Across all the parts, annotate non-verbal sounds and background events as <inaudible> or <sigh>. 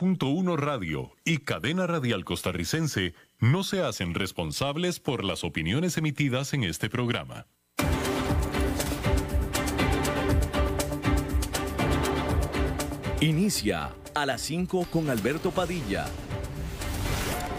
89.1 Radio y Cadena Radial Costarricense no se hacen responsables por las opiniones emitidas en este programa. Inicia a las 5 con Alberto Padilla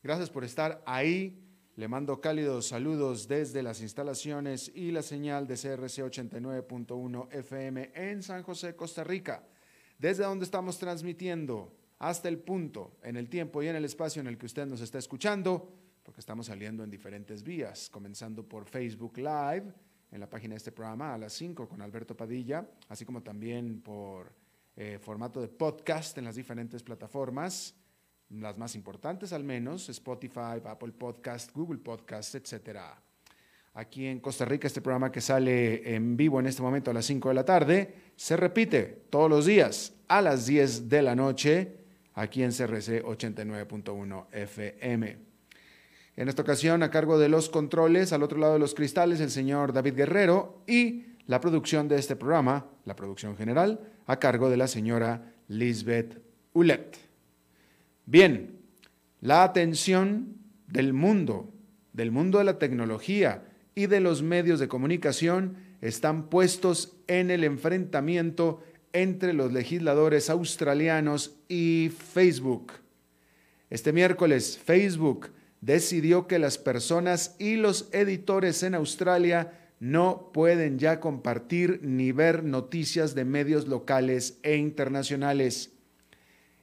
Gracias por estar ahí. Le mando cálidos saludos desde las instalaciones y la señal de CRC 89.1 FM en San José, Costa Rica, desde donde estamos transmitiendo hasta el punto, en el tiempo y en el espacio en el que usted nos está escuchando, porque estamos saliendo en diferentes vías, comenzando por Facebook Live, en la página de este programa a las 5 con Alberto Padilla, así como también por eh, formato de podcast en las diferentes plataformas las más importantes al menos, Spotify, Apple Podcast, Google Podcast, etc. Aquí en Costa Rica, este programa que sale en vivo en este momento a las 5 de la tarde, se repite todos los días a las 10 de la noche aquí en CRC 89.1 FM. En esta ocasión, a cargo de los controles, al otro lado de los cristales, el señor David Guerrero y la producción de este programa, la producción general, a cargo de la señora Lisbeth Ulet. Bien, la atención del mundo, del mundo de la tecnología y de los medios de comunicación están puestos en el enfrentamiento entre los legisladores australianos y Facebook. Este miércoles, Facebook decidió que las personas y los editores en Australia no pueden ya compartir ni ver noticias de medios locales e internacionales.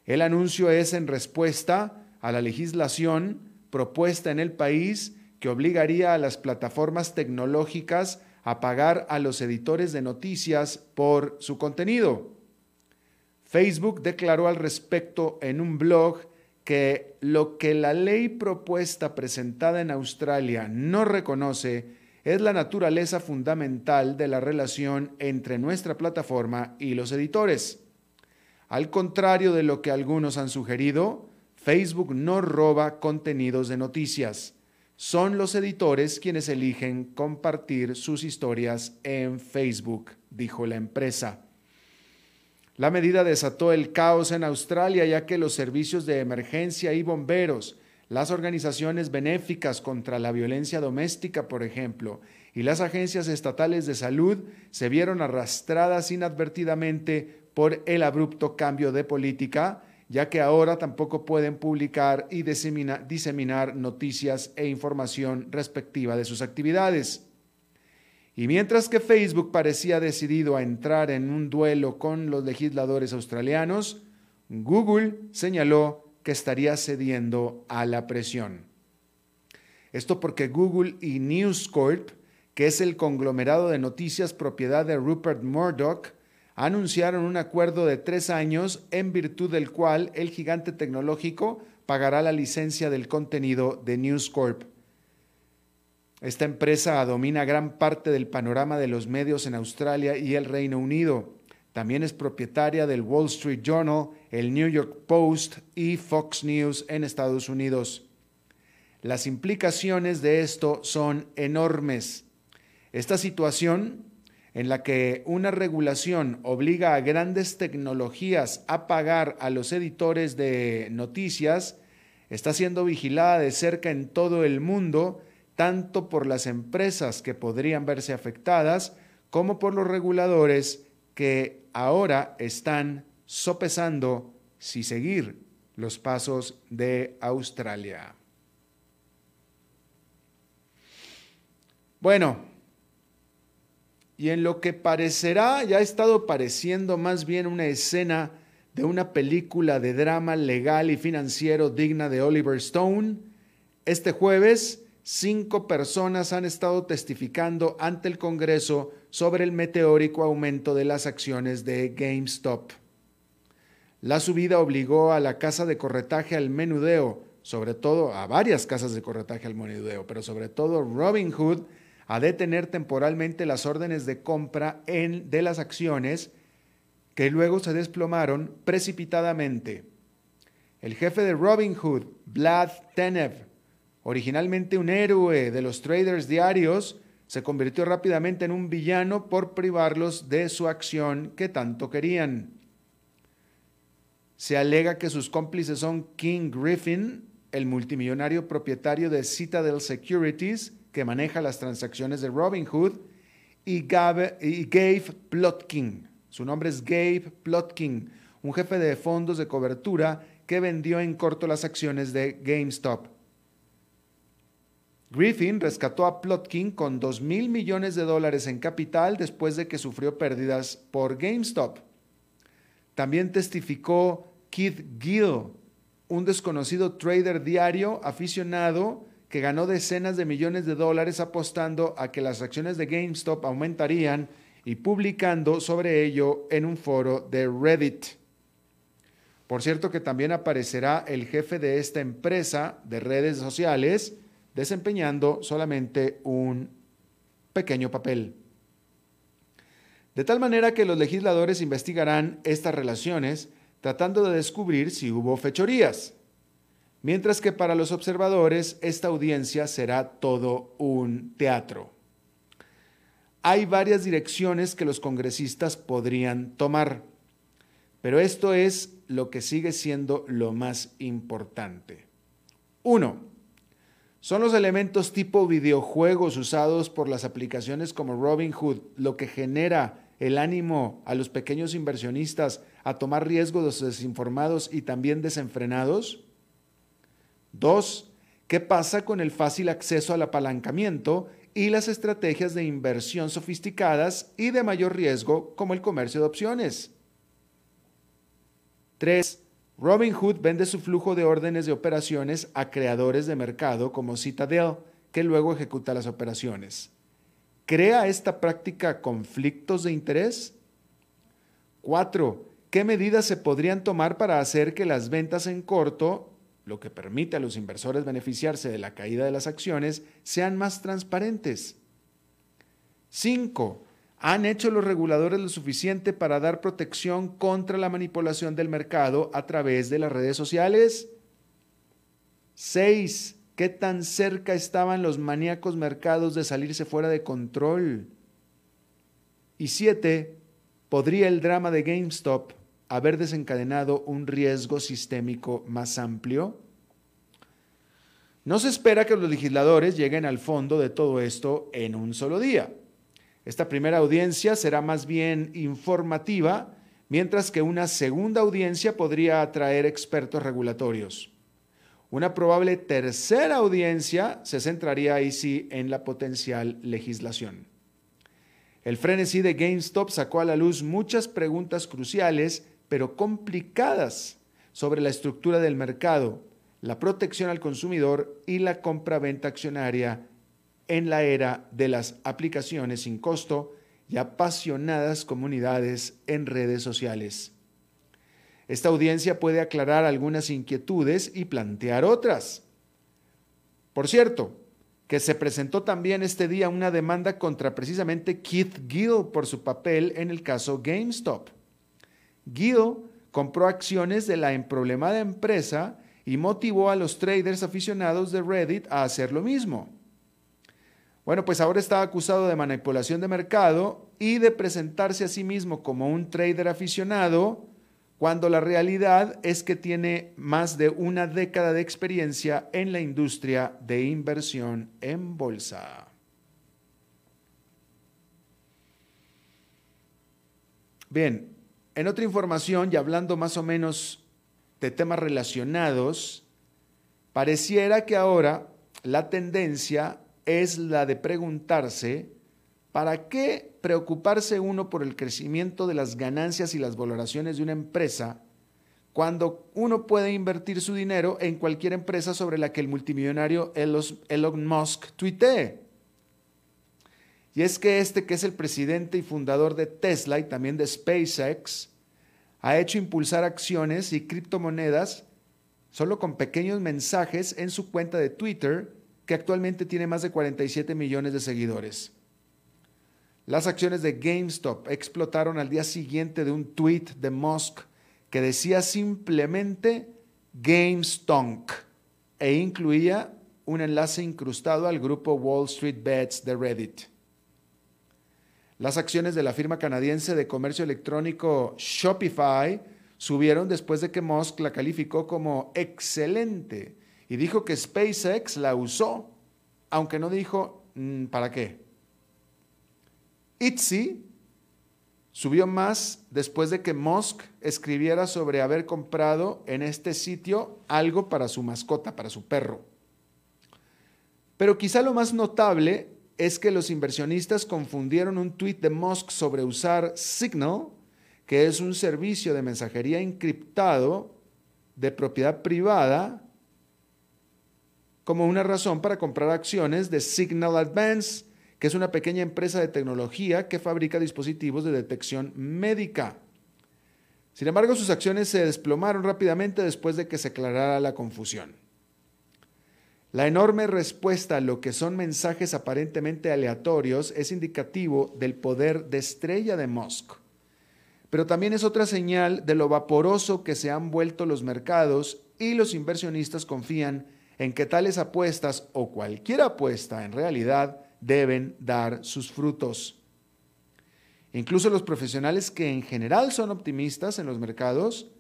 El anuncio es en respuesta a la legislación propuesta en el país que obligaría a las plataformas tecnológicas a pagar a los editores de noticias por su contenido. Facebook declaró al respecto en un blog que lo que la ley propuesta presentada en Australia no reconoce es la naturaleza fundamental de la relación entre nuestra plataforma y los editores. Al contrario de lo que algunos han sugerido, Facebook no roba contenidos de noticias. Son los editores quienes eligen compartir sus historias en Facebook, dijo la empresa. La medida desató el caos en Australia ya que los servicios de emergencia y bomberos, las organizaciones benéficas contra la violencia doméstica, por ejemplo, y las agencias estatales de salud se vieron arrastradas inadvertidamente por el abrupto cambio de política, ya que ahora tampoco pueden publicar y diseminar noticias e información respectiva de sus actividades. Y mientras que Facebook parecía decidido a entrar en un duelo con los legisladores australianos, Google señaló que estaría cediendo a la presión. Esto porque Google y News Corp, que es el conglomerado de noticias propiedad de Rupert Murdoch, anunciaron un acuerdo de tres años en virtud del cual el gigante tecnológico pagará la licencia del contenido de News Corp. Esta empresa domina gran parte del panorama de los medios en Australia y el Reino Unido. También es propietaria del Wall Street Journal, el New York Post y Fox News en Estados Unidos. Las implicaciones de esto son enormes. Esta situación en la que una regulación obliga a grandes tecnologías a pagar a los editores de noticias, está siendo vigilada de cerca en todo el mundo, tanto por las empresas que podrían verse afectadas, como por los reguladores que ahora están sopesando si seguir los pasos de Australia. Bueno, y en lo que parecerá, ya ha estado pareciendo más bien una escena de una película de drama legal y financiero digna de Oliver Stone, este jueves cinco personas han estado testificando ante el Congreso sobre el meteórico aumento de las acciones de GameStop. La subida obligó a la casa de corretaje al menudeo, sobre todo a varias casas de corretaje al menudeo, pero sobre todo Robinhood, a detener temporalmente las órdenes de compra de las acciones que luego se desplomaron precipitadamente. El jefe de Robinhood, Vlad Tenev, originalmente un héroe de los traders diarios, se convirtió rápidamente en un villano por privarlos de su acción que tanto querían. Se alega que sus cómplices son King Griffin, el multimillonario propietario de Citadel Securities, que maneja las transacciones de Robinhood, y Gabe, y Gabe Plotkin. Su nombre es Gabe Plotkin, un jefe de fondos de cobertura que vendió en corto las acciones de GameStop. Griffin rescató a Plotkin con 2 mil millones de dólares en capital después de que sufrió pérdidas por GameStop. También testificó Keith Gill, un desconocido trader diario aficionado que ganó decenas de millones de dólares apostando a que las acciones de GameStop aumentarían y publicando sobre ello en un foro de Reddit. Por cierto que también aparecerá el jefe de esta empresa de redes sociales desempeñando solamente un pequeño papel. De tal manera que los legisladores investigarán estas relaciones tratando de descubrir si hubo fechorías, mientras que para los observadores esta audiencia será todo un teatro. Hay varias direcciones que los congresistas podrían tomar, pero esto es lo que sigue siendo lo más importante. Uno, son los elementos tipo videojuegos usados por las aplicaciones como Robinhood lo que genera el ánimo a los pequeños inversionistas a tomar riesgos desinformados y también desenfrenados? Dos, ¿qué pasa con el fácil acceso al apalancamiento y las estrategias de inversión sofisticadas y de mayor riesgo como el comercio de opciones? Tres, Robinhood vende su flujo de órdenes de operaciones a creadores de mercado como Citadel, que luego ejecuta las operaciones. ¿Crea esta práctica conflictos de interés? 4. ¿Qué medidas se podrían tomar para hacer que las ventas en corto, lo que permite a los inversores beneficiarse de la caída de las acciones, sean más transparentes? 5. ¿Han hecho los reguladores lo suficiente para dar protección contra la manipulación del mercado a través de las redes sociales? 6. ¿Qué tan cerca estaban los maníacos mercados de salirse fuera de control? Y 7. ¿Podría el drama de GameStop haber desencadenado un riesgo sistémico más amplio? No se espera que los legisladores lleguen al fondo de todo esto en un solo día. Esta primera audiencia será más bien informativa, mientras que una segunda audiencia podría atraer expertos regulatorios. Una probable tercera audiencia se centraría ahí sí en la potencial legislación. El frenesí de GameStop sacó a la luz muchas preguntas cruciales, pero complicadas, sobre la estructura del mercado, la protección al consumidor y la compra-venta accionaria en la era de las aplicaciones sin costo y apasionadas comunidades en redes sociales. Esta audiencia puede aclarar algunas inquietudes y plantear otras. Por cierto, que se presentó también este día una demanda contra precisamente Keith Gill por su papel en el caso GameStop. Gill compró acciones de la emproblemada empresa y motivó a los traders aficionados de Reddit a hacer lo mismo. Bueno, pues ahora está acusado de manipulación de mercado y de presentarse a sí mismo como un trader aficionado, cuando la realidad es que tiene más de una década de experiencia en la industria de inversión en bolsa. Bien, en otra información y hablando más o menos de temas relacionados, pareciera que ahora la tendencia es la de preguntarse, ¿para qué preocuparse uno por el crecimiento de las ganancias y las valoraciones de una empresa cuando uno puede invertir su dinero en cualquier empresa sobre la que el multimillonario Elon Musk tuitee? Y es que este, que es el presidente y fundador de Tesla y también de SpaceX, ha hecho impulsar acciones y criptomonedas solo con pequeños mensajes en su cuenta de Twitter, que actualmente tiene más de 47 millones de seguidores. Las acciones de GameStop explotaron al día siguiente de un tweet de Musk que decía simplemente GameStonk e incluía un enlace incrustado al grupo Wall Street Bets de Reddit. Las acciones de la firma canadiense de comercio electrónico Shopify subieron después de que Musk la calificó como excelente y dijo que SpaceX la usó, aunque no dijo mm, para qué. Etsy subió más después de que Musk escribiera sobre haber comprado en este sitio algo para su mascota, para su perro. Pero quizá lo más notable es que los inversionistas confundieron un tuit de Musk sobre usar Signal, que es un servicio de mensajería encriptado de propiedad privada, como una razón para comprar acciones de Signal Advance, que es una pequeña empresa de tecnología que fabrica dispositivos de detección médica. Sin embargo, sus acciones se desplomaron rápidamente después de que se aclarara la confusión. La enorme respuesta a lo que son mensajes aparentemente aleatorios es indicativo del poder de estrella de Musk. Pero también es otra señal de lo vaporoso que se han vuelto los mercados y los inversionistas confían en que tales apuestas o cualquier apuesta en realidad deben dar sus frutos. Incluso los profesionales que en general son optimistas en los mercados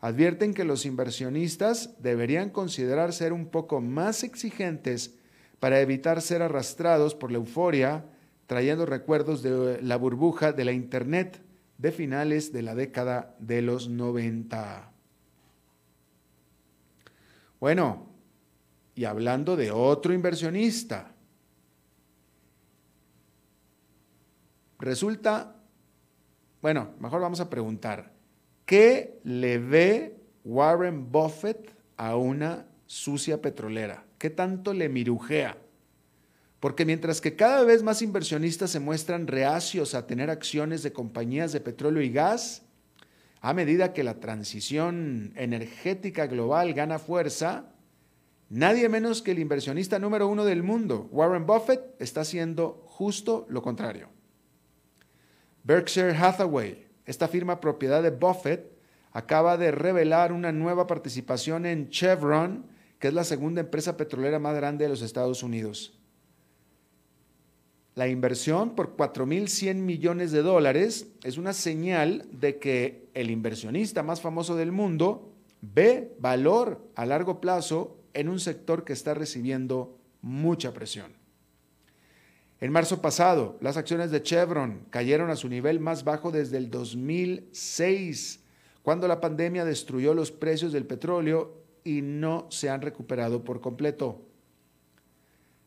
advierten que los inversionistas deberían considerar ser un poco más exigentes para evitar ser arrastrados por la euforia, trayendo recuerdos de la burbuja de la Internet de finales de la década de los 90. Bueno, y hablando de otro inversionista, resulta, bueno, mejor vamos a preguntar, ¿Qué le ve Warren Buffett a una sucia petrolera? ¿Qué tanto le mirujea? Porque mientras que cada vez más inversionistas se muestran reacios a tener acciones de compañías de petróleo y gas, a medida que la transición energética global gana fuerza, nadie menos que el inversionista número uno del mundo, Warren Buffett, está haciendo justo lo contrario. Berkshire Hathaway, esta firma propiedad de Buffett acaba de revelar una nueva participación en Chevron, que es la segunda empresa petrolera más grande de los Estados Unidos. La inversión por 4.100 millones de dólares es una señal de que el inversionista más famoso del mundo ve valor a largo plazo en un sector que está recibiendo mucha presión. En marzo pasado, las acciones de Chevron cayeron a su nivel más bajo desde el 2006, cuando la pandemia destruyó los precios del petróleo y no se han recuperado por completo.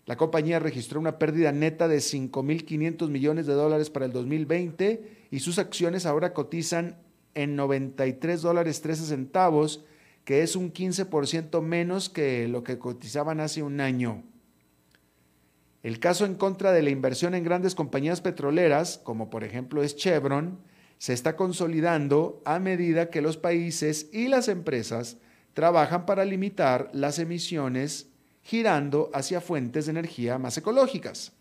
La compañía registró una pérdida neta de 5.500 millones de dólares para el 2020 y sus acciones ahora cotizan en 93 dólares 13 centavos, que es un 15% menos que lo que cotizaban hace un año. El caso en contra de la inversión en grandes compañías petroleras, como por ejemplo es Chevron, se está consolidando a medida que los países y las empresas trabajan para limitar las emisiones girando hacia fuentes de energía más ecológicas.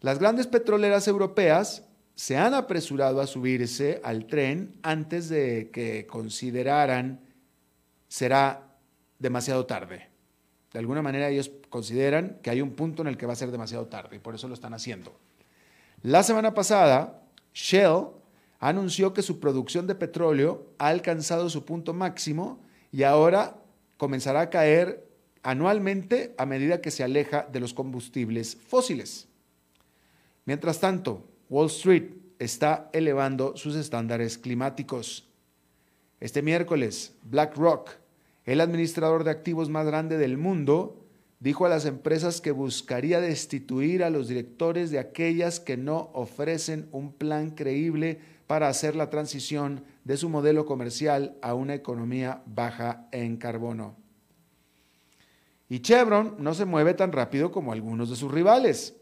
Las grandes petroleras europeas se han apresurado a subirse al tren antes de que consideraran será demasiado tarde. De alguna manera ellos consideran que hay un punto en el que va a ser demasiado tarde y por eso lo están haciendo. La semana pasada, Shell anunció que su producción de petróleo ha alcanzado su punto máximo y ahora comenzará a caer anualmente a medida que se aleja de los combustibles fósiles. Mientras tanto, Wall Street está elevando sus estándares climáticos. Este miércoles, BlackRock el administrador de activos más grande del mundo dijo a las empresas que buscaría destituir a los directores de aquellas que no ofrecen un plan creíble para hacer la transición de su modelo comercial a una economía baja en carbono. Y Chevron no se mueve tan rápido como algunos de sus rivales.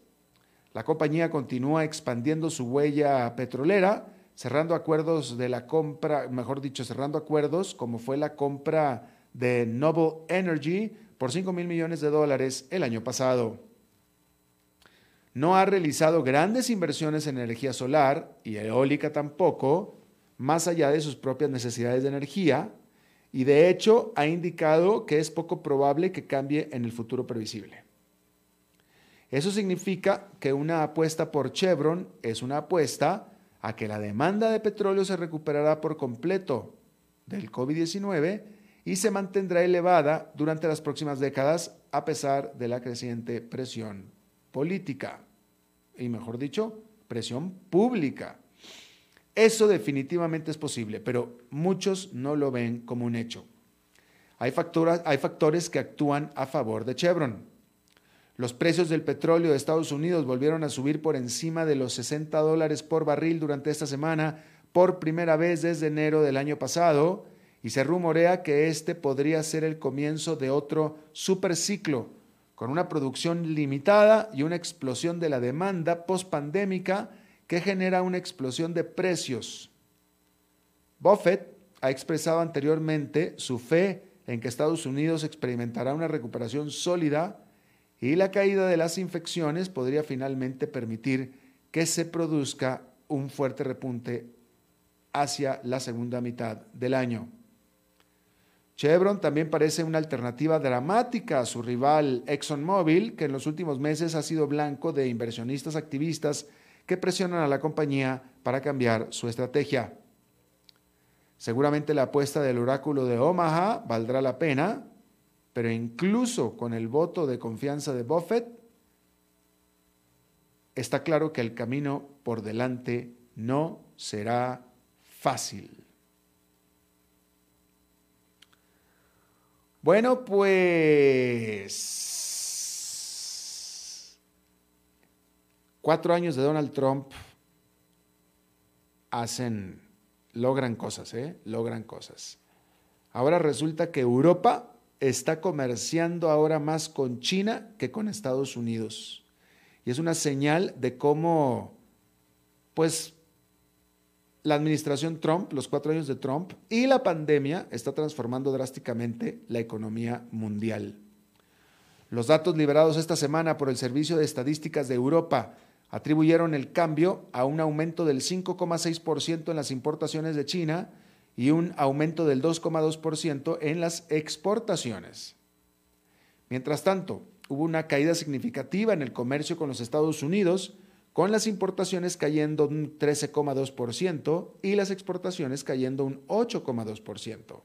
La compañía continúa expandiendo su huella petrolera, cerrando acuerdos de la compra, mejor dicho, cerrando acuerdos como fue la compra de Noble Energy por 5 mil millones de dólares el año pasado. No ha realizado grandes inversiones en energía solar y eólica tampoco, más allá de sus propias necesidades de energía, y de hecho ha indicado que es poco probable que cambie en el futuro previsible. Eso significa que una apuesta por Chevron es una apuesta a que la demanda de petróleo se recuperará por completo del COVID-19 y se mantendrá elevada durante las próximas décadas a pesar de la creciente presión política y, mejor dicho, presión pública. Eso definitivamente es posible, pero muchos no lo ven como un hecho. Hay, hay factores que actúan a favor de Chevron. Los precios del petróleo de Estados Unidos volvieron a subir por encima de los 60 dólares por barril durante esta semana por primera vez desde enero del año pasado y se rumorea que este podría ser el comienzo de otro superciclo con una producción limitada y una explosión de la demanda pospandémica que genera una explosión de precios. Buffett ha expresado anteriormente su fe en que Estados Unidos experimentará una recuperación sólida y la caída de las infecciones podría finalmente permitir que se produzca un fuerte repunte hacia la segunda mitad del año. Chevron también parece una alternativa dramática a su rival ExxonMobil, que en los últimos meses ha sido blanco de inversionistas activistas que presionan a la compañía para cambiar su estrategia. Seguramente la apuesta del oráculo de Omaha valdrá la pena, pero incluso con el voto de confianza de Buffett, está claro que el camino por delante no será fácil. Bueno, pues Cuatro años de Donald Trump hacen, logran cosas, ¿eh? Logran cosas. Ahora resulta que Europa está comerciando ahora más con China que con Estados Unidos. Y es una señal de cómo, pues, la administración Trump, los cuatro años de Trump y la pandemia está transformando drásticamente la economía mundial. Los datos liberados esta semana por el Servicio de Estadísticas de Europa atribuyeron el cambio a un aumento del 5,6% en las importaciones de China y un aumento del 2,2% en las exportaciones. Mientras tanto, hubo una caída significativa en el comercio con los Estados Unidos, con las importaciones cayendo un 13,2% y las exportaciones cayendo un 8,2%.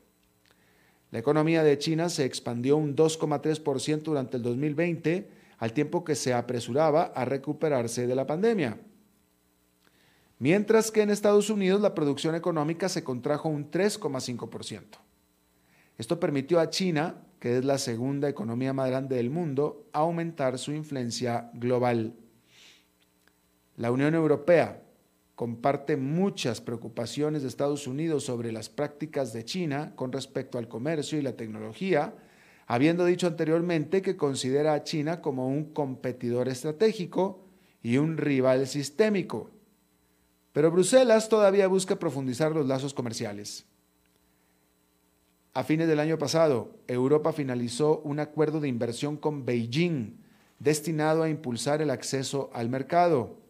La economía de China se expandió un 2,3% durante el 2020, al tiempo que se apresuraba a recuperarse de la pandemia. Mientras que en Estados Unidos la producción económica se contrajo un 3,5%. Esto permitió a China, que es la segunda economía más grande del mundo, aumentar su influencia global. La Unión Europea comparte muchas preocupaciones de Estados Unidos sobre las prácticas de China con respecto al comercio y la tecnología, habiendo dicho anteriormente que considera a China como un competidor estratégico y un rival sistémico. Pero Bruselas todavía busca profundizar los lazos comerciales. A fines del año pasado, Europa finalizó un acuerdo de inversión con Beijing destinado a impulsar el acceso al mercado.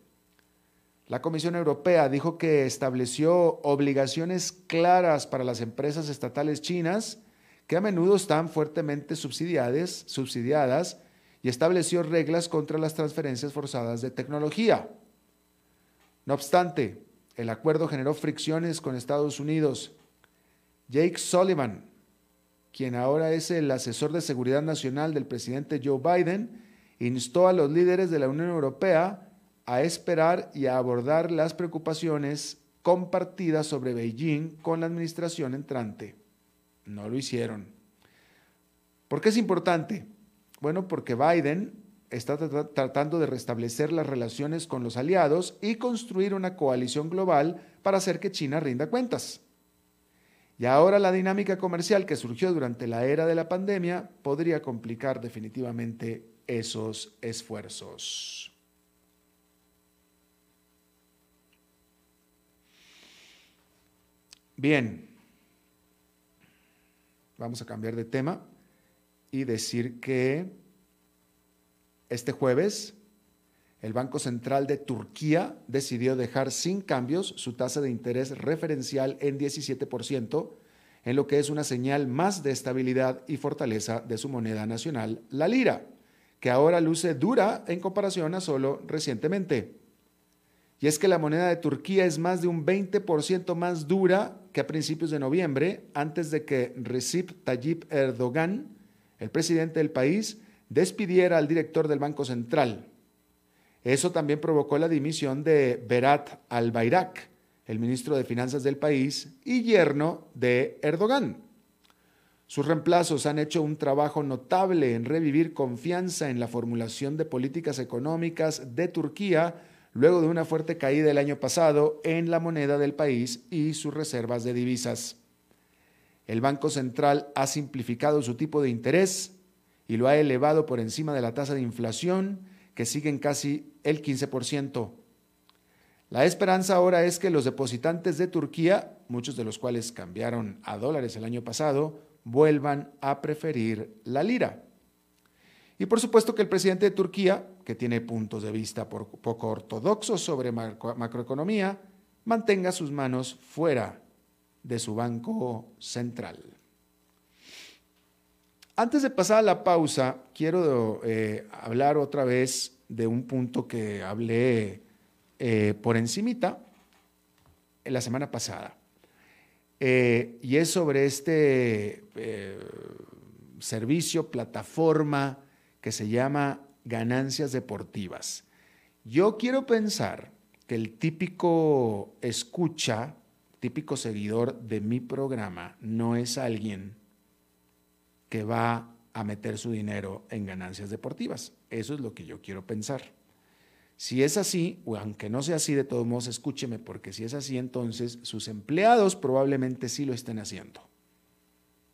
La Comisión Europea dijo que estableció obligaciones claras para las empresas estatales chinas que a menudo están fuertemente subsidiadas, subsidiadas y estableció reglas contra las transferencias forzadas de tecnología. No obstante, el acuerdo generó fricciones con Estados Unidos. Jake Sullivan, quien ahora es el asesor de seguridad nacional del presidente Joe Biden, instó a los líderes de la Unión Europea a esperar y a abordar las preocupaciones compartidas sobre Beijing con la administración entrante. No lo hicieron. ¿Por qué es importante? Bueno, porque Biden está tratando de restablecer las relaciones con los aliados y construir una coalición global para hacer que China rinda cuentas. Y ahora la dinámica comercial que surgió durante la era de la pandemia podría complicar definitivamente esos esfuerzos. Bien, vamos a cambiar de tema y decir que este jueves el Banco Central de Turquía decidió dejar sin cambios su tasa de interés referencial en 17%, en lo que es una señal más de estabilidad y fortaleza de su moneda nacional, la lira, que ahora luce dura en comparación a solo recientemente. Y es que la moneda de Turquía es más de un 20% más dura que a principios de noviembre, antes de que Recep Tayyip Erdogan, el presidente del país, despidiera al director del Banco Central. Eso también provocó la dimisión de Berat al-Bayrak, el ministro de Finanzas del país y yerno de Erdogan. Sus reemplazos han hecho un trabajo notable en revivir confianza en la formulación de políticas económicas de Turquía luego de una fuerte caída el año pasado en la moneda del país y sus reservas de divisas. El Banco Central ha simplificado su tipo de interés y lo ha elevado por encima de la tasa de inflación, que sigue en casi el 15%. La esperanza ahora es que los depositantes de Turquía, muchos de los cuales cambiaron a dólares el año pasado, vuelvan a preferir la lira. Y por supuesto que el presidente de Turquía, que tiene puntos de vista poco ortodoxos sobre macroeconomía, mantenga sus manos fuera de su banco central. Antes de pasar a la pausa, quiero eh, hablar otra vez de un punto que hablé eh, por encimita en la semana pasada. Eh, y es sobre este servicio, plataforma que se llama ganancias deportivas. Yo quiero pensar que el típico escucha, típico seguidor de mi programa, no es alguien que va a meter su dinero en ganancias deportivas. Eso es lo que yo quiero pensar. Si es así, o aunque no sea así, de todos modos, escúcheme, porque si es así, entonces sus empleados probablemente sí lo estén haciendo.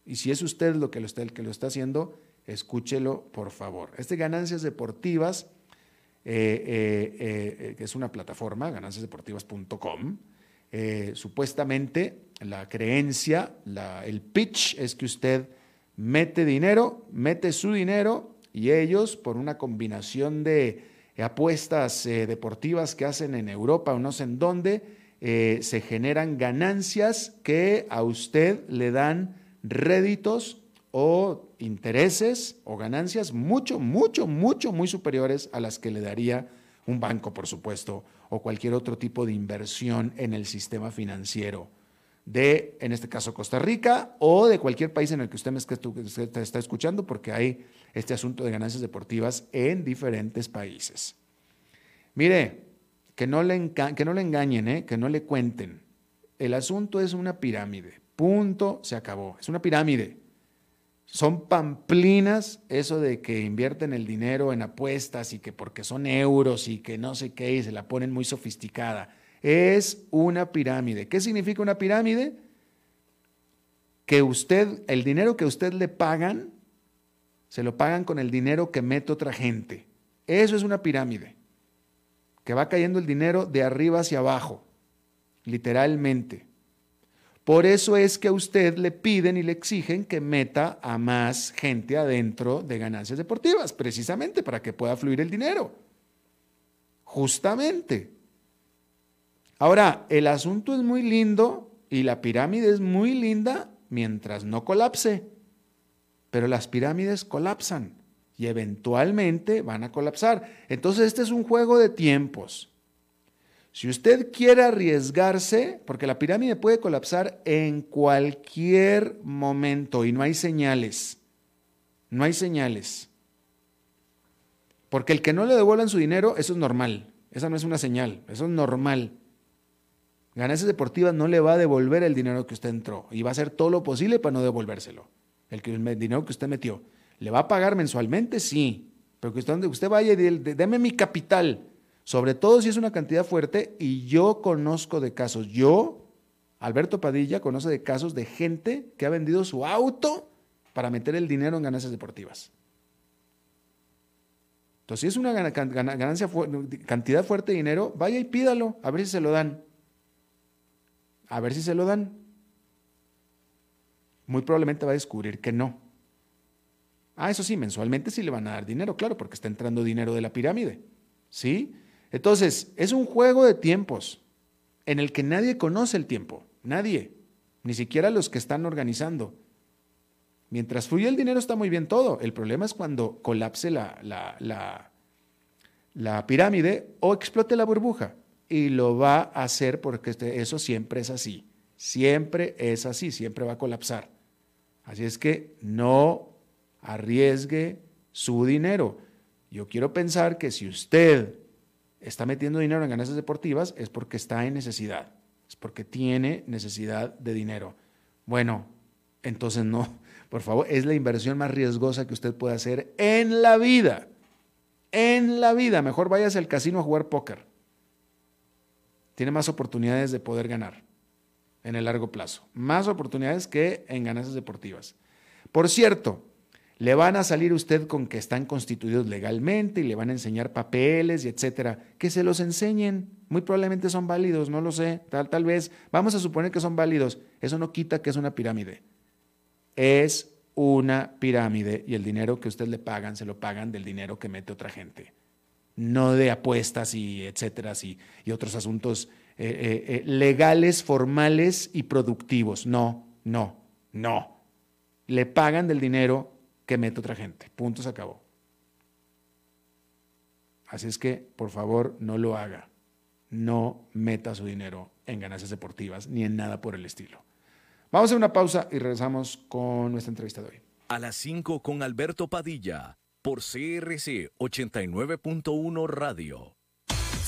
Y si es usted lo el que lo está haciendo, escúchelo por favor. Este Ganancias Deportivas, eh, eh, eh, que es una plataforma, gananciasdeportivas.com, supuestamente la creencia, el pitch es que usted mete dinero, mete su dinero y ellos, por una combinación de apuestas deportivas que hacen en Europa o no sé en dónde, se generan ganancias que a usted le dan réditos o intereses o ganancias mucho, mucho, mucho, muy superiores a las que le daría un banco, por supuesto, o cualquier otro tipo de inversión en el sistema financiero de, en este caso, Costa Rica o de cualquier país en el que usted me está escuchando, porque hay este asunto de ganancias deportivas en diferentes países. Mire, que no le, que no le engañen, ¿eh? que no le cuenten. El asunto es una pirámide. Punto, se acabó. Es una pirámide. Son pamplinas eso de que invierten el dinero en apuestas y que porque son euros y que no sé qué y se la ponen muy sofisticada. Es una pirámide. ¿Qué significa una pirámide? Que usted, el dinero que usted le pagan, se lo pagan con el dinero que mete otra gente. Eso es una pirámide. Que va cayendo el dinero de arriba hacia abajo, literalmente. Por eso es que a usted le piden y le exigen que meta a más gente adentro de ganancias deportivas, precisamente para que pueda fluir el dinero. Justamente. Ahora, el asunto es muy lindo y la pirámide es muy linda mientras no colapse. Pero las pirámides colapsan y eventualmente van a colapsar. Entonces, este es un juego de tiempos. Si usted quiere arriesgarse, porque la pirámide puede colapsar en cualquier momento y no hay señales, no hay señales. Porque el que no le devuelvan su dinero, eso es normal, esa no es una señal, eso es normal. Ganancias Deportivas no le va a devolver el dinero que usted entró y va a hacer todo lo posible para no devolvérselo, el, el dinero que usted metió. ¿Le va a pagar mensualmente? Sí, pero que usted, usted vaya y deme mi capital sobre todo si es una cantidad fuerte y yo conozco de casos, yo, Alberto Padilla, conoce de casos de gente que ha vendido su auto para meter el dinero en ganancias deportivas. Entonces, si es una ganancia, cantidad fuerte de dinero, vaya y pídalo, a ver si se lo dan. A ver si se lo dan. muy probablemente va a descubrir que no. Ah, eso sí, mensualmente sí le van a dar dinero, claro, porque está entrando dinero de la pirámide. ¿Sí? Entonces, es un juego de tiempos en el que nadie conoce el tiempo, nadie, ni siquiera los que están organizando. Mientras fluye el dinero está muy bien todo. El problema es cuando colapse la, la, la, pirámide o explote la burbuja. Y lo va a hacer porque este, eso siempre es así. Siempre es así, siempre va a colapsar. Así es que no arriesgue su dinero. Yo quiero pensar que si usted está metiendo dinero en ganancias deportivas es porque está en necesidad, es porque tiene necesidad de dinero. Bueno, entonces no, <laughs> por favor, es la inversión más riesgosa que usted puede hacer en la vida. En la vida, mejor váyase al casino a jugar póker. Tiene más oportunidades de poder ganar en el largo plazo. Más oportunidades que en ganancias deportivas. Por cierto, le van a salir usted con que están constituidos legalmente y le van a enseñar papeles y etcétera. Que se los enseñen. Muy probablemente son válidos, no lo sé. Tal, tal vez. Vamos a suponer que son válidos. Eso no quita que es una pirámide es una pirámide y el dinero que usted le pagan se lo pagan del dinero que mete otra gente, no de apuestas y etcétera y, y otros asuntos eh, eh, eh, legales, formales y productivos. No, no, no. Le pagan del dinero que mete otra gente. Punto, se acabó. Así es que, por favor, no lo haga. No meta su dinero en ganancias deportivas ni en nada por el estilo. Vamos a una pausa y regresamos con nuestra entrevista de hoy. A las 5 con Alberto Padilla, por CRC 89.1 Radio.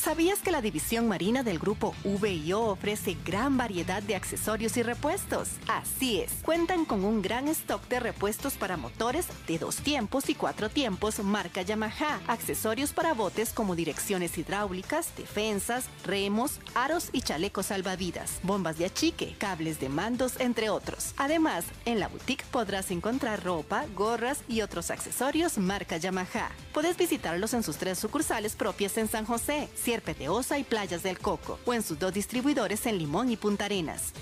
¿Sabías que la división marina del grupo VIO ofrece gran variedad de accesorios y repuestos? Así es, cuentan con un gran stock de repuestos para motores de dos tiempos y cuatro tiempos marca Yamaha, accesorios para botes como direcciones hidráulicas, defensas, remos, aros y chalecos salvavidas, bombas de achique, cables de mandos, entre otros. Además, en la boutique podrás encontrar ropa, gorras y otros accesorios marca Yamaha. Puedes visitarlos en sus tres sucursales propias en San José. Sierpe de Osa y Playas del Coco, o en sus dos distribuidores en Limón y Punta Arenas.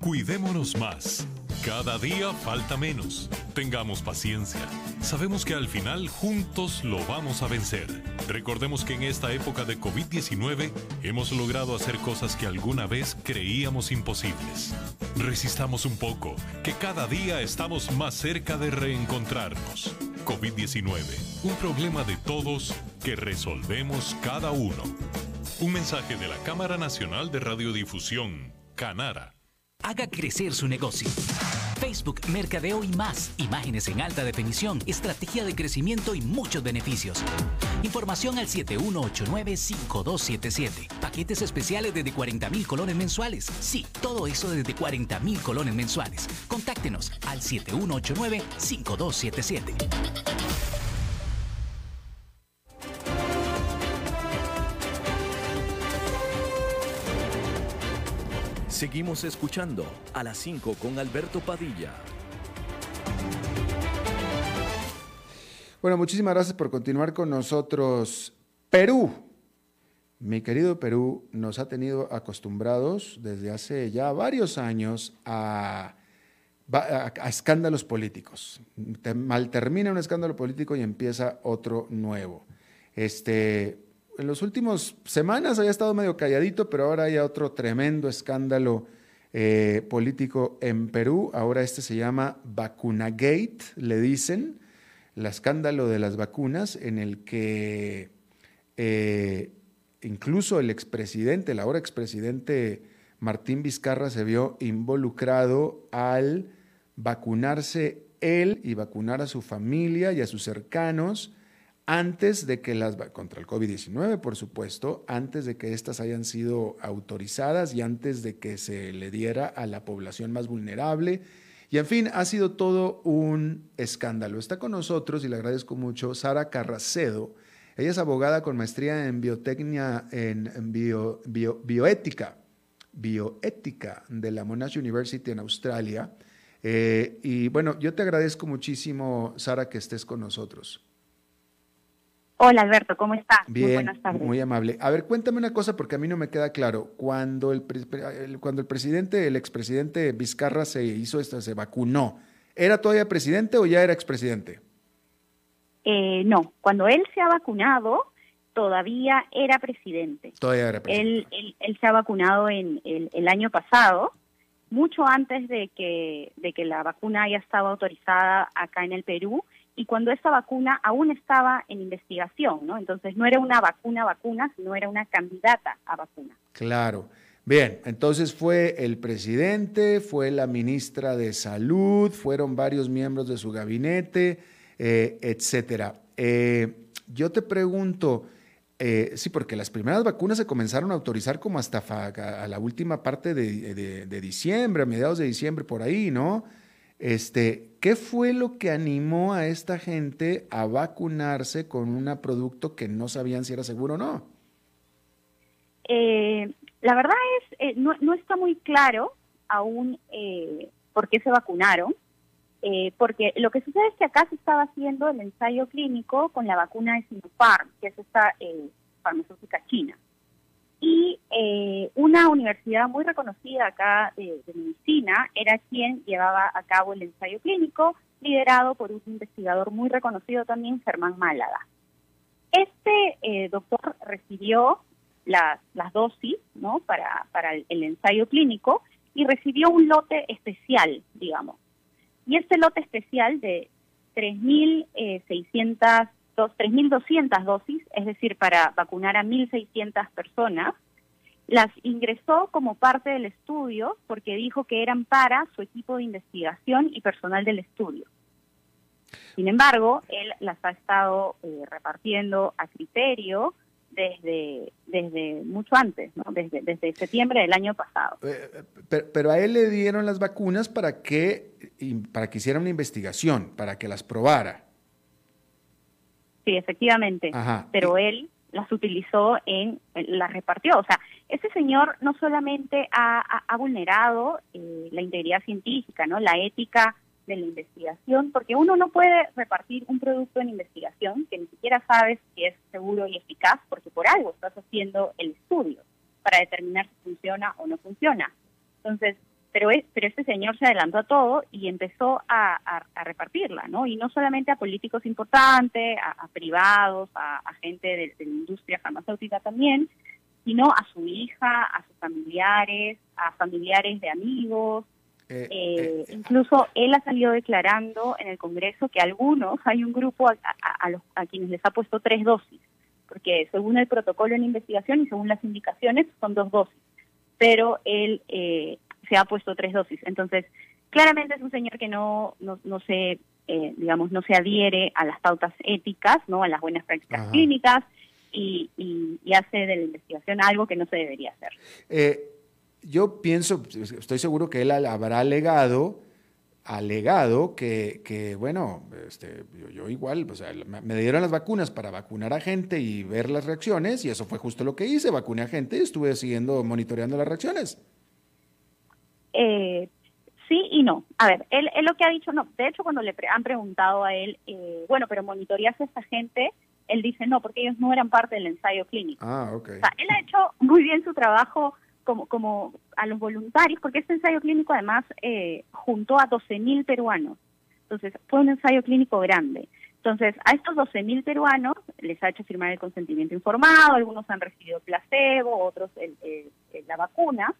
Cuidémonos más. Cada día falta menos. Tengamos paciencia. Sabemos que al final juntos lo vamos a vencer. Recordemos que en esta época de COVID-19 hemos logrado hacer cosas que alguna vez creíamos imposibles. Resistamos un poco, que cada día estamos más cerca de reencontrarnos. COVID-19, un problema de todos que resolvemos cada uno. Un mensaje de la Cámara Nacional de Radiodifusión, Canara. Haga crecer su negocio. Facebook, Mercadeo y más. Imágenes en alta definición, estrategia de crecimiento y muchos beneficios. Información al 7189-5277. Paquetes especiales desde 40 mil colones mensuales. Sí, todo eso desde 40 mil colones mensuales. Contáctenos al 7189-5277. Seguimos escuchando a las 5 con Alberto Padilla. Bueno, muchísimas gracias por continuar con nosotros. Perú. Mi querido Perú nos ha tenido acostumbrados desde hace ya varios años a, escándalos políticos. Mal termina un escándalo político y empieza otro nuevo. Este, en los últimos semanas había estado medio calladito, pero ahora hay otro tremendo escándalo eh, político en Perú. Ahora este se llama Vacunagate, le dicen, el escándalo de las vacunas, en el que eh, incluso el expresidente, el ahora expresidente Martín Vizcarra se vio involucrado al vacunarse él y vacunar a su familia y a sus cercanos antes de que las, contra el COVID-19, por supuesto, antes de que éstas hayan sido autorizadas y antes de que se le diera a la población más vulnerable. Y en fin, ha sido todo un escándalo. Está con nosotros, y le agradezco mucho, Sara Carracedo. Ella es abogada con maestría en biotecnia, en, bioética, bioética de la Monash University en Australia. Eh, y bueno, yo te agradezco muchísimo, Sara, que estés con nosotros. Hola Alberto, ¿cómo estás? Bien, muy buenas tardes. Muy amable. A ver, cuéntame una cosa porque a mí no me queda claro. Cuando el, cuando el presidente, el expresidente Vizcarra se hizo esto, se vacunó, ¿era todavía presidente o ya era expresidente? Eh, no, cuando él se ha vacunado, todavía era presidente. Todavía era presidente. Él, se ha vacunado en el, año pasado, mucho antes de que, de que la vacuna haya estado autorizada acá en el Perú y cuando esta vacuna aún estaba en investigación, ¿no? Entonces no era una vacuna vacuna, sino era una candidata a vacuna. Claro. Bien, entonces fue el presidente, fue la ministra de Salud, fueron varios miembros de su gabinete, eh, etcétera. Eh, yo te pregunto, eh, sí, porque las primeras vacunas se comenzaron a autorizar como hasta la última parte de diciembre, a mediados de diciembre, por ahí, ¿no? Este, ¿Qué fue lo que animó a esta gente a vacunarse con un producto que no sabían si era seguro o no? Eh, la verdad es, eh, no, está muy claro aún eh, por qué se vacunaron, porque lo que sucede es que acá se estaba haciendo el ensayo clínico con la vacuna de Sinopharm, que es esta farmacéutica china y eh, una universidad muy reconocida acá de, medicina era quien llevaba a cabo el ensayo clínico, liderado por un investigador muy reconocido también, Germán Málaga. Este eh, doctor recibió las, las dosis ¿no? para, para el, ensayo clínico y recibió un lote especial, digamos. Y este lote especial de 3.600 3.200 dosis, es decir, para vacunar a 1.600 personas, las ingresó como parte del estudio porque dijo que eran para su equipo de investigación y personal del estudio. Sin embargo, él las ha estado eh, repartiendo a criterio desde, desde mucho antes, ¿no? desde, desde septiembre del año pasado. Eh, pero, pero, a él le dieron las vacunas para que, para que hiciera una investigación, para que las probara. Sí, efectivamente. Pero él las utilizó en, las repartió. O sea, ese señor no solamente ha, vulnerado eh, la integridad científica, ¿no? La ética de la investigación, porque uno no puede repartir un producto en investigación que ni siquiera sabes si es seguro y eficaz, porque por algo estás haciendo el estudio para determinar si funciona o no funciona. Entonces, pero, es, pero este señor se adelantó a todo y empezó a, repartirla, ¿no? Y no solamente a políticos importantes, a, privados, a, gente de, la industria farmacéutica también, sino a su hija, a sus familiares, a familiares de amigos. Eh, eh, eh, incluso él ha salido declarando en el Congreso que algunos, hay un grupo a, los, a quienes les ha puesto tres dosis, porque según el protocolo en investigación y según las indicaciones son dos dosis pero él eh, se ha puesto tres dosis. Entonces, claramente es un señor que no, no, no se, eh, digamos, no se adhiere a las pautas éticas, ¿no? A las buenas prácticas clínicas y, y, hace de la investigación algo que no se debería hacer. Eh, yo pienso, estoy seguro que él habrá alegado alegado que, que bueno, este, yo, igual, o sea, me, dieron las vacunas para vacunar a gente y ver las reacciones, y eso fue justo lo que hice, vacuné a gente y estuve siguiendo, monitoreando las reacciones. Eh, sí y no. A ver, él, él, lo que ha dicho, no, de hecho cuando le han preguntado a él, eh, bueno, pero monitoreaste a esta gente, él dice no, porque ellos no eran parte del ensayo clínico. Ah, ok. O sea, él ha hecho muy bien su trabajo como, como a los voluntarios, porque este ensayo clínico además eh, juntó a 12.000 peruanos. Entonces, fue un ensayo clínico grande. Entonces, a estos 12.000 peruanos les ha hecho firmar el consentimiento informado, algunos han recibido placebo, otros la vacuna,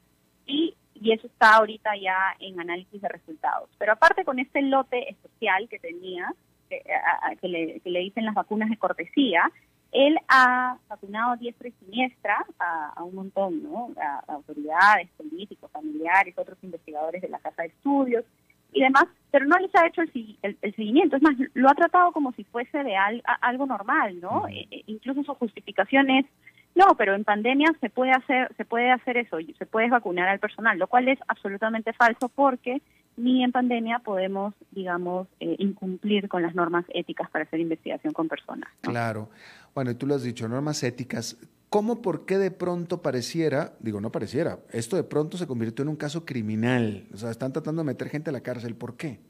y y eso está ahorita ya en análisis de resultados. Pero aparte con este lote especial que tenía, que, le, dicen las vacunas de cortesía, él ha vacunado diestra y siniestra a, un montón, ¿no? A, autoridades, políticos, familiares, otros investigadores de la Casa de Estudios y demás, pero no les ha hecho el, seguimiento. Es más, lo ha tratado como si fuese de algo normal, ¿no? E, e, incluso su justificación es no, pero en pandemia se puede hacer, se puede hacer eso, se puede vacunar al personal, lo cual es absolutamente falso porque ni en pandemia podemos, digamos, eh, incumplir con las normas éticas para hacer investigación con personas. Claro. Bueno, y tú lo has dicho, normas éticas. ¿Cómo, por qué de pronto pareciera, digo, no pareciera, esto de pronto se convirtió en un caso criminal? O sea, están tratando de meter gente a la cárcel. ¿Por qué?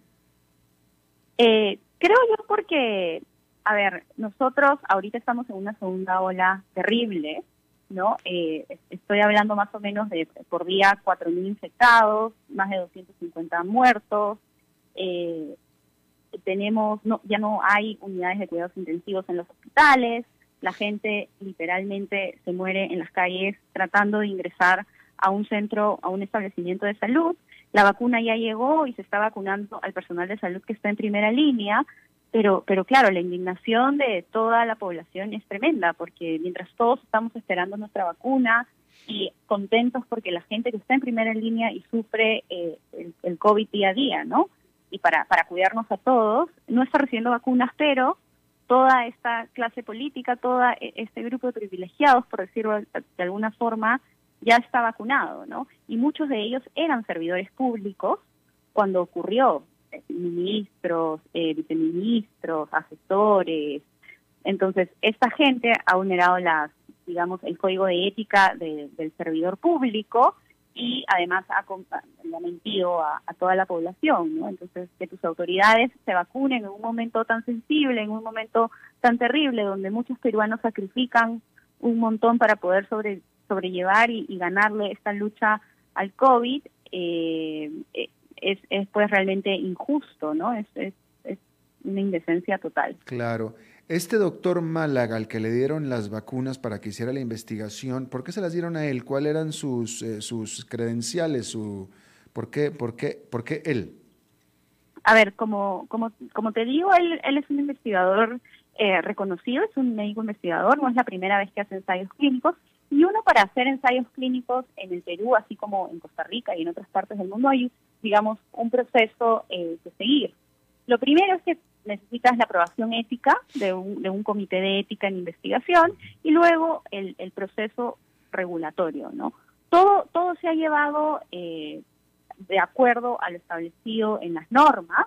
Eh, creo yo porque a ver, nosotros ahorita estamos en una segunda ola terrible, ¿no? Eh, estoy hablando más o menos de por día 4.000 infectados, más de 250 muertos, eh, tenemos, no, ya no hay unidades de cuidados intensivos en los hospitales, la gente literalmente se muere en las calles tratando de ingresar a un centro, a un establecimiento de salud. La vacuna ya llegó y se está vacunando al personal de salud que está en primera línea, pero, pero claro, la indignación de toda la población es tremenda, porque mientras todos estamos esperando nuestra vacuna y contentos porque la gente que está en primera línea y sufre eh, el, el, COVID día a día, ¿no? Y para, para cuidarnos a todos, no está recibiendo vacunas, pero toda esta clase política, todo e, este grupo de privilegiados, por decirlo de alguna forma, ya está vacunado, ¿no? Y muchos de ellos eran servidores públicos cuando ocurrió, ministros, eh, viceministros, asesores. Entonces, esta gente ha vulnerado las, digamos, el código de ética del servidor público y además ha, mentido a, toda la población, ¿no? Entonces, que tus autoridades se vacunen en un momento tan sensible, en un momento tan terrible, donde muchos peruanos sacrifican un montón para poder sobre, sobrellevar y, ganarle esta lucha al COVID, eh, es, es pues realmente injusto, ¿no? Es, es, es una indecencia total. Claro. Este doctor Málaga, al que le dieron las vacunas para que hiciera la investigación, ¿por qué se las dieron a él? ¿Cuáles eran sus, eh, sus credenciales? Su, ¿por, qué, por, qué, ¿Por qué él? A ver, como, como, como te digo, él, él es un investigador eh, reconocido, es un médico investigador, no es la primera vez que hace ensayos clínicos, y uno para hacer ensayos clínicos en el Perú, así como en Costa Rica y en otras partes del mundo, hay, digamos, un proceso eh, que seguir. Lo primero es que necesitas la aprobación ética de un, de un comité de ética en investigación y luego el, el proceso regulatorio, ¿no? Todo, todo se ha llevado eh, de acuerdo a lo establecido en las normas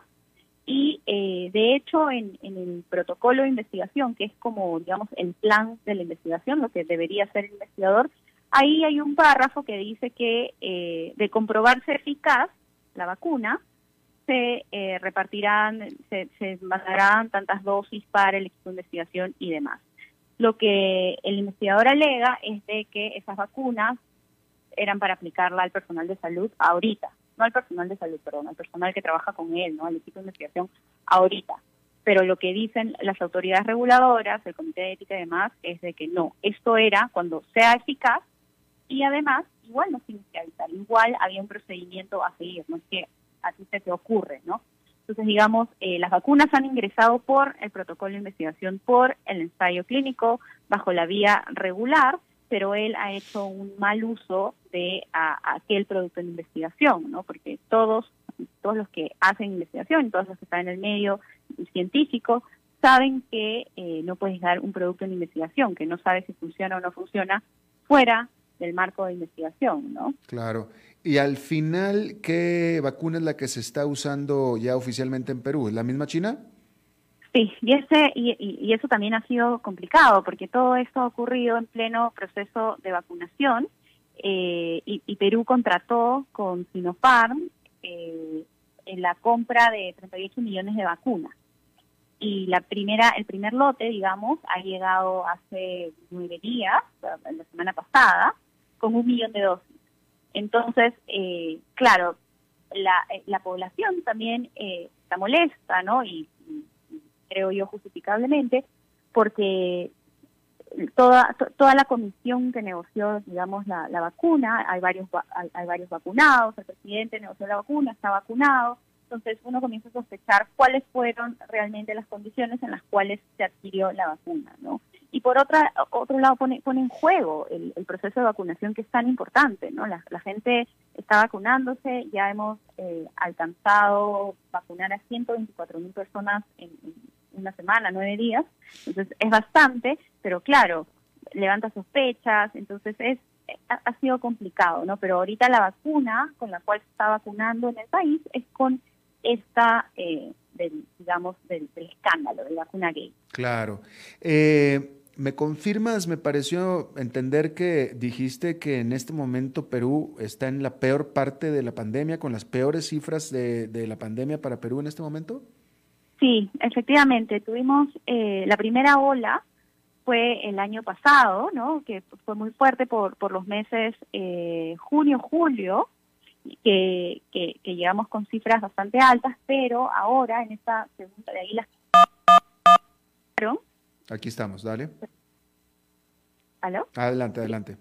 y eh, de hecho en, el protocolo de investigación, que es como, digamos, el plan de la investigación, lo que debería hacer el investigador, ahí hay un párrafo que dice que eh, de comprobarse eficaz la vacuna, se eh, repartirán, se, se mandarán tantas dosis para el equipo de investigación y demás. Lo que el investigador alega es de que esas vacunas eran para aplicarla al personal de salud ahorita, no al personal de salud, perdón, al personal que trabaja con él, no al equipo de investigación ahorita. Pero lo que dicen las autoridades reguladoras, el Comité de Ética y demás, es de que no, esto era cuando sea eficaz y además igual no tiene que avisar, igual había un procedimiento a seguir, no es que así se te ocurre, ¿no? Entonces, digamos, eh, las vacunas han ingresado por el protocolo de investigación, por el ensayo clínico, bajo la vía regular, pero él ha hecho un mal uso de aquel producto de investigación, ¿no? Porque todos, todos los que hacen investigación, todos los que están en el medio científico, saben que eh, no puedes dar un producto de investigación, que no sabes si funciona o no funciona, fuera del marco de investigación, ¿no? Claro. Y al final, ¿qué vacuna es la que se está usando ya oficialmente en Perú? ¿Es la misma China? Sí, y, ese, y, eso también ha sido complicado porque todo esto ha ocurrido en pleno proceso de vacunación eh, y, Perú contrató con Sinopharm eh, en la compra de 38 millones de vacunas. Y la primera, el primer lote, digamos, ha llegado hace nueve días, la semana pasada, con un millón de dosis. Entonces, eh, claro, la, eh, la, población también eh, está molesta, ¿no? Y, creo yo justificablemente, porque toda toda la comisión que negoció, digamos, la, la vacuna, hay varios hay, hay, varios vacunados, el presidente negoció la vacuna, está vacunado, entonces uno comienza a sospechar cuáles fueron realmente las condiciones en las cuales se adquirió la vacuna, ¿no? Y por otra, otro lado pone, pone en juego el, proceso de vacunación que es tan importante, ¿no? La, gente está vacunándose, ya hemos eh, alcanzado vacunar a 124 mil personas en, una semana, nueve días, entonces es bastante, pero claro, levanta sospechas, entonces es ha, sido complicado, ¿no? Pero ahorita la vacuna con la cual se está vacunando en el país es con esta, eh, del, digamos, del, del, escándalo de vacuna gay. Claro. Eh, ¿Me confirmas? Me pareció entender que dijiste que en este momento Perú está en la peor parte de la pandemia, con las peores cifras de, la pandemia para Perú en este momento. Sí, efectivamente, tuvimos eh, la primera ola fue el año pasado, ¿no? Que fue muy fuerte por, por los meses eh, junio, julio, que, que, llegamos con cifras bastante altas, pero ahora en esta segunda de ahí las... Aquí estamos, dale. ¿Aló? Adelante, adelante.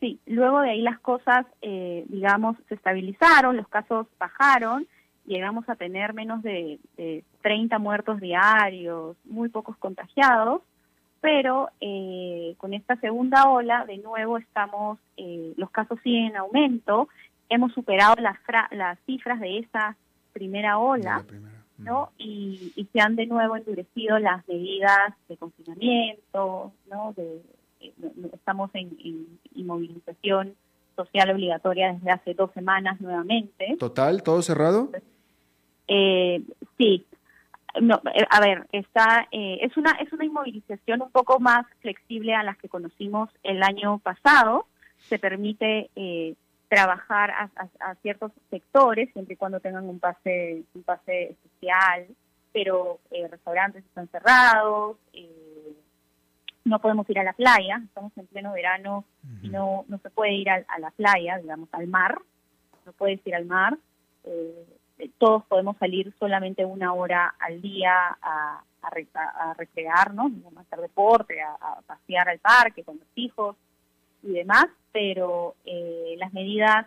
Sí, luego de ahí las cosas, eh, digamos, se estabilizaron, los casos bajaron, llegamos a tener menos de, de 30 muertos diarios, muy pocos contagiados, pero eh, con esta segunda ola, de nuevo estamos, eh, los casos siguen en aumento, hemos superado las, las cifras de esa primera ola, ¿no? Y, y, se han de nuevo endurecido las medidas de confinamiento, ¿no? De, eh, estamos en, inmovilización social obligatoria desde hace dos semanas nuevamente. ¿Total? ¿Todo cerrado? Eh, sí. No, eh, a ver, está, eh, es una es una inmovilización un poco más flexible a las que conocimos el año pasado. Se permite eh, trabajar a, ciertos sectores siempre y cuando tengan un pase un pase especial, pero restaurantes están cerrados. no podemos ir a la playa, estamos en pleno verano y no no se puede ir a, a, la playa, digamos al mar. No puedes ir al mar. Eh, todos podemos salir solamente una hora al día a, a, recrearnos, a hacer deporte, a, pasear al parque con los hijos y demás, pero eh, las medidas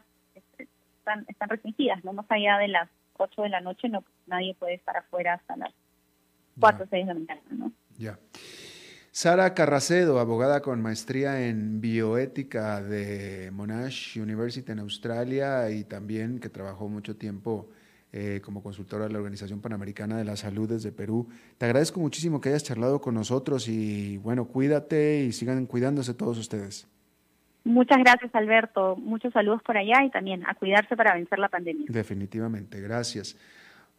están, están restringidas, no más allá de las 8 de la noche no nadie puede estar afuera hasta las 4 o 6 de la mañana, ¿no? Ya. Sara Carracedo, abogada con maestría en bioética de Monash University en Australia y también que trabajó mucho tiempo eh, como consultora de la Organización Panamericana de la Salud desde Perú. Te agradezco muchísimo que hayas charlado con nosotros y bueno, cuídate y sigan cuidándose todos ustedes. Muchas gracias, Alberto. Muchos saludos por allá y también a cuidarse para vencer la pandemia. Definitivamente, gracias.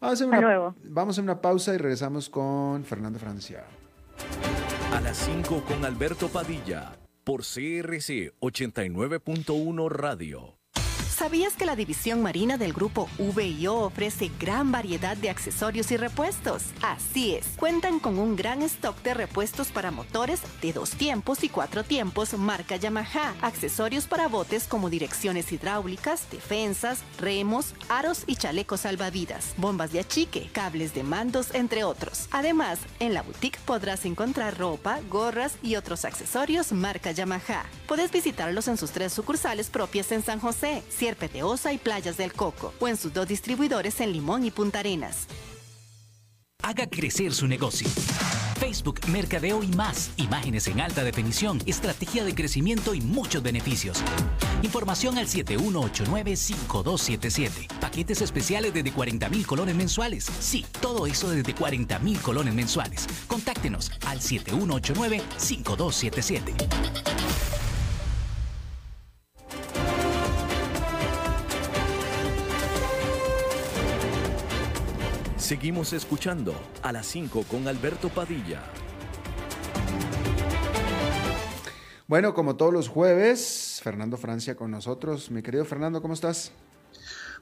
Vamos a, una, luego. vamos a una pausa y regresamos con Fernando Francia. A las 5 con Alberto Padilla, por CRC 89.1 Radio. ¿Sabías que la división marina del grupo VIO ofrece gran variedad de accesorios y repuestos? Así es, cuentan con un gran stock de repuestos para motores de dos tiempos y cuatro tiempos marca Yamaha, accesorios para botes como direcciones hidráulicas, defensas, remos, aros y chalecos salvavidas, bombas de achique, cables de mandos, entre otros. Además, en la boutique podrás encontrar ropa, gorras y otros accesorios marca Yamaha. Puedes visitarlos en sus tres sucursales propias en San José, Peteosa y Playas del Coco, o en sus dos distribuidores en Limón y Punta Arenas. Haga crecer su negocio. Facebook, Mercadeo y más. Imágenes en alta definición, estrategia de crecimiento y muchos beneficios. Información al 7189-5277. Paquetes especiales desde 40 mil colones mensuales. Sí, todo eso desde 40 mil colones mensuales. Contáctenos al 7189-5277. Seguimos escuchando a las 5 con Alberto Padilla. Bueno, como todos los jueves, Fernando Francia con nosotros. Mi querido Fernando, ¿cómo estás?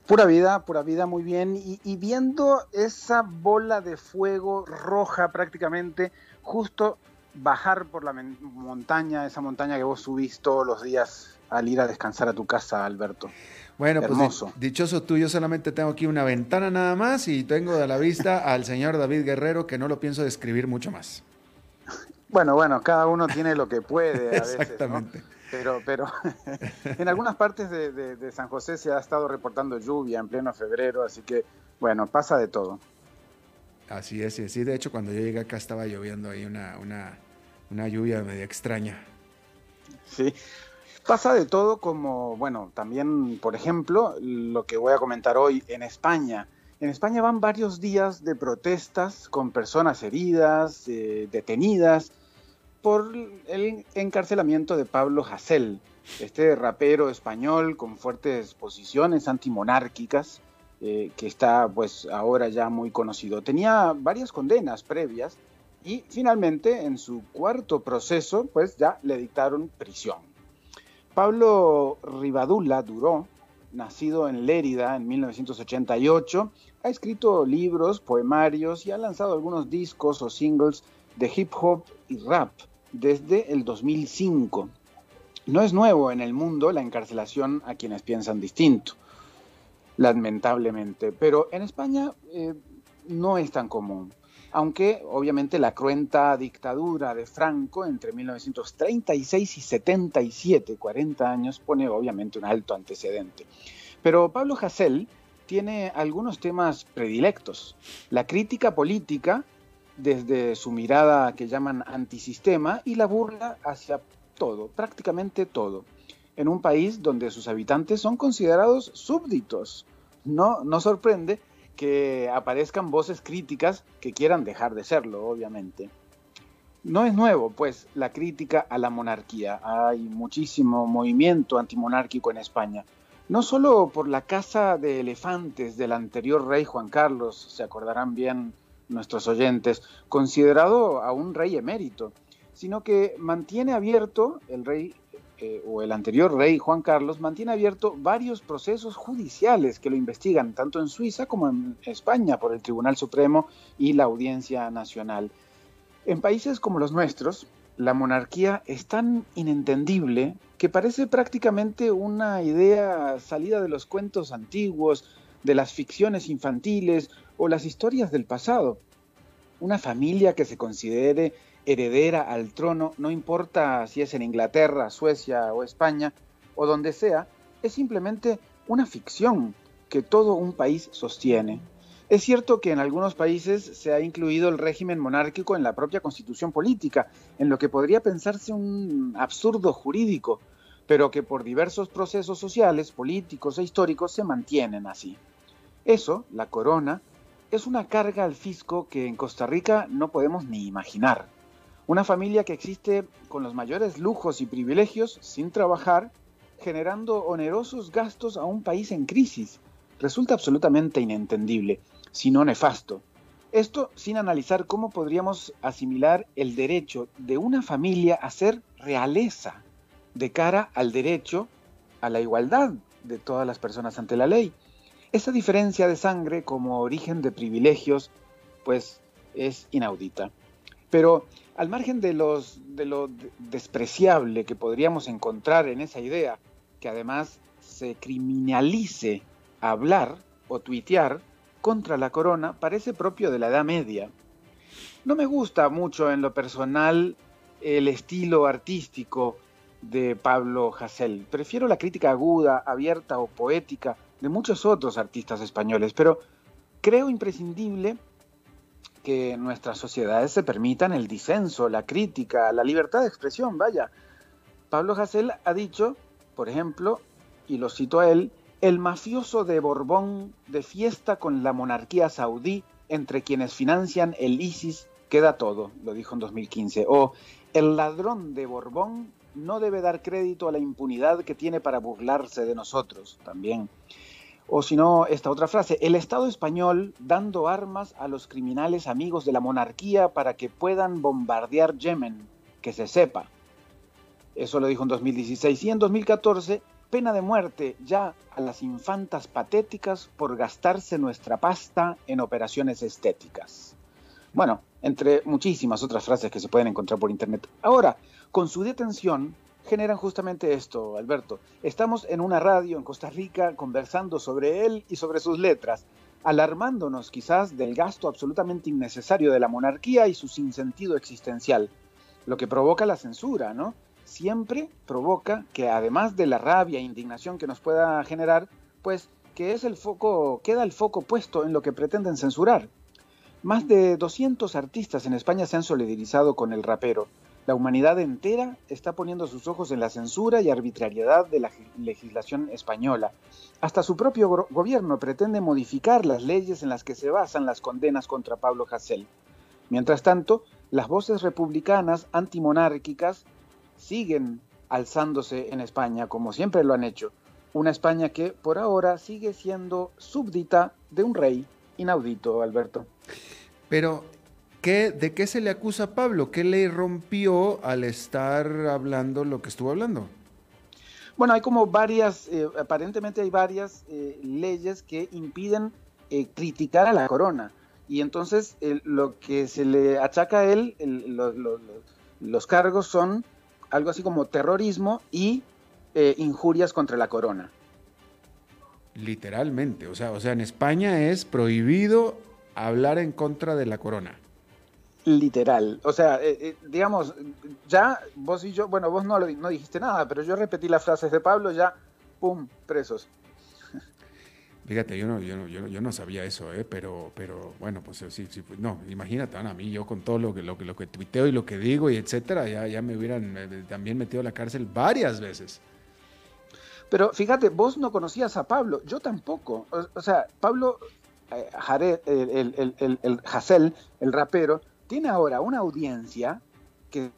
Pura vida, pura vida, muy bien. Y, viendo esa bola de fuego roja prácticamente, justo bajar por la montaña, esa montaña que vos subís todos los días al ir a descansar a tu casa, Alberto. Bueno, pues dichoso tú, yo solamente tengo aquí una ventana nada más y tengo de la vista <laughs> al señor David Guerrero que no lo pienso describir mucho más. Bueno, bueno, cada uno tiene lo que puede a <laughs> veces, Exactamente. Pero, pero <laughs> en algunas partes de, San José se ha estado reportando lluvia en pleno febrero, así que bueno, pasa de todo. Así es, sí, de hecho cuando yo llegué acá estaba lloviendo ahí una, una, una lluvia medio extraña. Sí, Pasa de todo como, bueno, también, por ejemplo, lo que voy a comentar hoy en España. En España van varios días de protestas con personas heridas, eh, detenidas, por el encarcelamiento de Pablo Hasél, este rapero español con fuertes posiciones antimonárquicas, eh, que está pues ahora ya muy conocido. Tenía varias condenas previas y finalmente en su cuarto proceso pues ya le dictaron prisión. Pablo Rivadula Duró nacido en Lérida en 1988, ha escrito libros, poemarios y ha lanzado algunos discos o singles de hip hop y rap desde el 2005. No es nuevo en el mundo la encarcelación a quienes piensan distinto, lamentablemente, pero en España eh, no es tan común aunque obviamente la cruenta dictadura de Franco entre 1936 y 77, 40 años, pone obviamente un alto antecedente. Pero Pablo Hasél tiene algunos temas predilectos. La crítica política, desde su mirada que llaman antisistema, y la burla hacia todo, prácticamente todo, en un país donde sus habitantes son considerados súbditos. No, no sorprende que aparezcan voces críticas que quieran dejar de serlo, obviamente. No es nuevo, pues, la crítica a la monarquía. Hay muchísimo movimiento antimonárquico en España. No solo por la caza de elefantes del anterior rey Juan Carlos, se acordarán bien nuestros oyentes, considerado a un rey emérito, sino que mantiene abierto el rey eh, o el anterior rey Juan Carlos mantiene abierto varios procesos judiciales que lo investigan tanto en Suiza como en España por el Tribunal Supremo y la Audiencia Nacional. En países como los nuestros, la monarquía es tan inentendible que parece prácticamente una idea salida de los cuentos antiguos, de las ficciones infantiles o las historias del pasado. Una familia que se considere heredera al trono, no importa si es en Inglaterra, Suecia o España, o donde sea, es simplemente una ficción que todo un país sostiene. Es cierto que en algunos países se ha incluido el régimen monárquico en la propia constitución política, en lo que podría pensarse un absurdo jurídico, pero que por diversos procesos sociales, políticos e históricos se mantienen así. Eso, la corona, es una carga al fisco que en Costa Rica no podemos ni imaginar. Una familia que existe con los mayores lujos y privilegios sin trabajar, generando onerosos gastos a un país en crisis. Resulta absolutamente inentendible, si no nefasto. Esto sin analizar cómo podríamos asimilar el derecho de una familia a ser realeza de cara al derecho a la igualdad de todas las personas ante la ley. Esa diferencia de sangre como origen de privilegios, pues es inaudita. Pero al margen de, lo despreciable que podríamos encontrar en esa idea, que además se criminalice hablar o tuitear contra la corona, parece propio de la Edad Media. No me gusta mucho en lo personal el estilo artístico de Pablo Hasél. Prefiero la crítica aguda, abierta o poética de muchos otros artistas españoles, pero creo imprescindible que nuestras sociedades se permitan el disenso, la crítica, la libertad de expresión, vaya. Pablo Hasél ha dicho, por ejemplo, y lo cito a él, el mafioso de Borbón de fiesta con la monarquía saudí entre quienes financian el ISIS queda todo, lo dijo en 2015. O el ladrón de Borbón no debe dar crédito a la impunidad que tiene para burlarse de nosotros, también. O si no, esta otra frase, el Estado español dando armas a los criminales amigos de la monarquía para que puedan bombardear Yemen, que se sepa. Eso lo dijo en 2016. Y en 2014, pena de muerte ya a las infantas patéticas por gastarse nuestra pasta en operaciones estéticas. Bueno, entre muchísimas otras frases que se pueden encontrar por internet. Ahora, con su detención, generan justamente esto, Alberto. Estamos en una radio en Costa Rica conversando sobre él y sobre sus letras, alarmándonos quizás del gasto absolutamente innecesario de la monarquía y su sinsentido existencial, lo que provoca la censura, ¿no? Siempre provoca que además de la rabia e indignación que nos pueda generar, pues que es el foco, queda el foco puesto en lo que pretenden censurar. Más de 200 artistas en España se han solidarizado con el rapero, la humanidad entera está poniendo sus ojos en la censura y arbitrariedad de la legislación española. Hasta su propio gobierno pretende modificar las leyes en las que se basan las condenas contra Pablo Hasél. Mientras tanto, las voces republicanas antimonárquicas siguen alzándose en España, como siempre lo han hecho. Una España que por ahora sigue siendo súbdita de un rey inaudito, Alberto. Pero ¿De qué se le acusa a Pablo? ¿Qué le rompió al estar hablando lo que estuvo hablando? Bueno, hay como varias, eh, aparentemente hay varias eh, leyes que impiden eh, criticar a la corona. Y entonces lo que se le achaca a él, los cargos son algo así como terrorismo y injurias contra la corona. Literalmente, o sea, o sea, en España es prohibido hablar en contra de la corona. Literal, o sea, eh, eh, digamos, ya vos y yo, bueno, vos no, no dijiste nada, pero yo repetí las frases de Pablo, ya, ¡pum!, presos. Fíjate, yo no, yo no, yo no, sabía eso, ¿eh? pero, pero bueno, pues sí, sí, pues, no, imagínate, a mí yo con todo lo que, lo, que, lo que tuiteo y lo que digo y etcétera, ya, ya me hubieran eh, también metido a la cárcel varias veces. Pero fíjate, vos no conocías a Pablo, yo tampoco. O, sea, Pablo Jared, el, el, el, el Hassel, el rapero, tiene ahora una audiencia que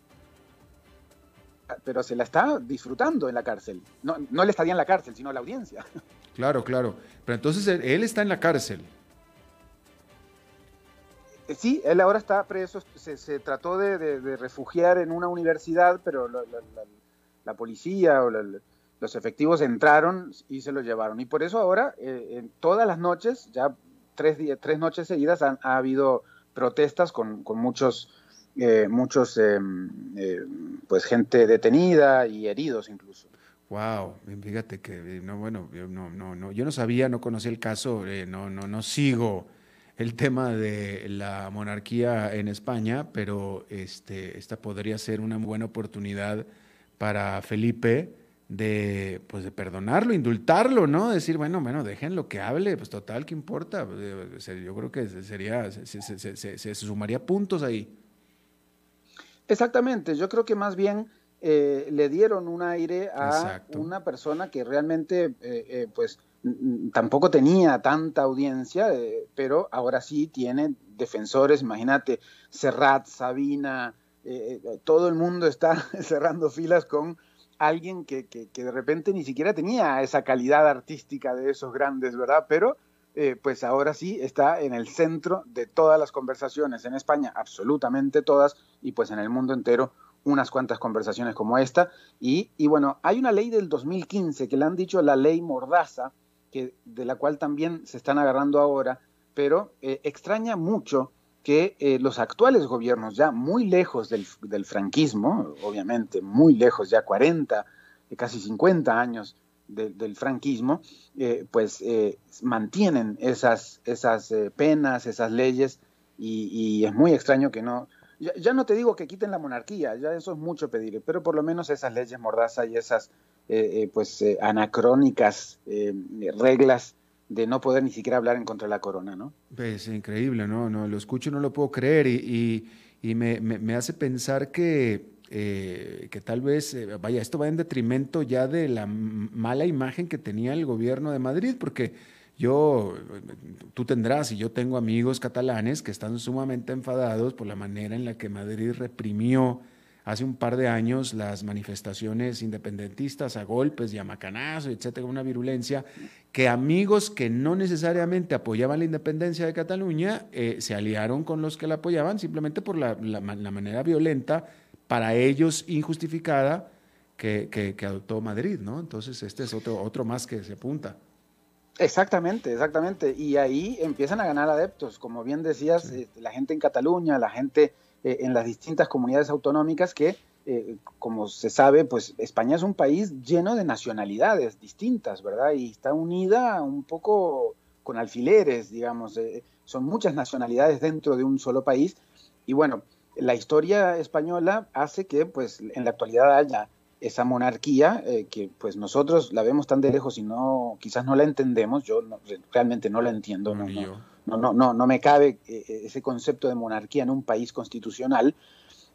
pero se la está disfrutando en la cárcel. No, no le estaría en la cárcel, sino la audiencia. <laughs> Claro, claro. Pero entonces él, está en la cárcel. Eh, sí, él ahora está preso. Se, trató de, refugiar en una universidad, pero la, policía o los efectivos entraron y se lo llevaron. Y por eso ahora, eh, en todas las noches, ya tres, tres noches seguidas, han, ha habido protestas con, muchos, eh, muchos eh, eh, pues gente detenida y heridos incluso. Wow, fíjate que no, bueno, yo no, no, no, yo no sabía, no conocía el caso, no, no, no sigo el tema de la monarquía en España, pero este, esta podría ser una buena oportunidad para Felipe de, pues de perdonarlo, indultarlo, ¿no? Decir, bueno, bueno, déjenlo que hable, pues total, ¿qué importa? Eh, yo creo que sería, se, sumaría puntos ahí. Exactamente, yo creo que más bien eh, le dieron un aire a una persona que realmente, eh, pues, tampoco tenía tanta audiencia, pero ahora sí tiene defensores, imagínate, Serrat, Sabina, todo el mundo está <laughs> cerrando filas con alguien que, que, de repente ni siquiera tenía esa calidad artística de esos grandes, ¿verdad? Pero eh, pues ahora sí está en el centro de todas las conversaciones en España, absolutamente todas, y pues en el mundo entero unas cuantas conversaciones como esta. Y, y bueno, hay una ley del 2015 que le han dicho la ley Mordaza, que, de la cual también se están agarrando ahora, pero eh, extraña mucho que eh, los actuales gobiernos, ya muy lejos del, franquismo, obviamente muy lejos, ya 40, eh, casi 50 años del franquismo, eh, pues mantienen esas, penas, esas leyes, y, es muy extraño que no, ya, no te digo que quiten la monarquía, ya eso es mucho pedir, pero por lo menos esas leyes mordaza y esas pues anacrónicas reglas de no poder ni siquiera hablar en contra de la corona, ¿no? Es increíble, ¿no? no lo escucho y no lo puedo creer y, y, me, me, hace pensar que, eh, que tal vez, eh, vaya, esto va en detrimento ya de la mala imagen que tenía el gobierno de Madrid, porque yo, tú tendrás y yo tengo amigos catalanes que están sumamente enfadados por la manera en la que Madrid reprimió hace un par de años las manifestaciones independentistas a golpes y a macanazo, etcétera, una virulencia, que amigos que no necesariamente apoyaban la independencia de Cataluña eh, se aliaron con los que la apoyaban simplemente por la, manera violenta, para ellos injustificada, que, que, adoptó Madrid, ¿no? Entonces, este es otro, otro más que se apunta. Exactamente, exactamente. Y ahí empiezan a ganar adeptos. Como bien decías, este, la gente en Cataluña, la gente eh, en las distintas comunidades autonómicas que, eh, como se sabe, pues España es un país lleno de nacionalidades distintas, ¿verdad? Y está unida un poco con alfileres, digamos. Eh, son muchas nacionalidades dentro de un solo país. Y bueno, la historia española hace que, pues, en la actualidad haya esa monarquía que pues nosotros la vemos tan de lejos y no quizás no la entendemos yo realmente no la entiendo no, no, no, no, no me cabe eh, eh, ese concepto de monarquía en un país constitucional.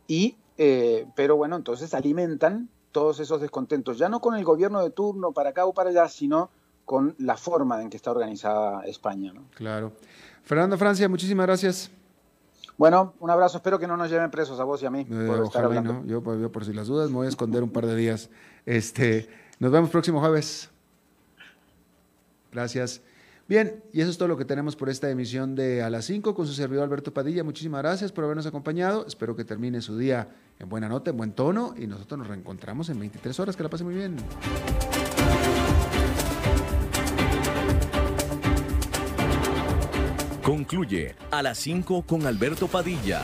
Y, eh, pero bueno, entonces alimentan todos esos descontentos, ya no con el gobierno de turno para acá o para allá, sino con la forma en que está organizada España. ¿no? Claro. Fernando Francia, muchísimas gracias. Bueno, un abrazo. Espero que no nos lleven presos a vos y a mí. por estar ¿no? Yo, yo, por si las dudas me voy a esconder un par de días. Este, nos vemos próximo jueves. Gracias. Bien, y eso es todo lo que tenemos por esta emisión de A las 5 con su servidor Alberto Padilla. Muchísimas gracias por habernos acompañado. Espero que termine su día en buena nota, en buen tono y nosotros nos reencontramos en 23 horas. Que la pase muy bien. Concluye A las 5 con Alberto Padilla.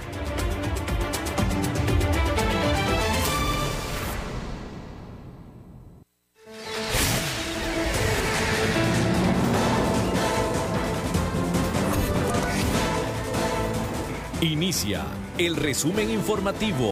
Inicia el resumen informativo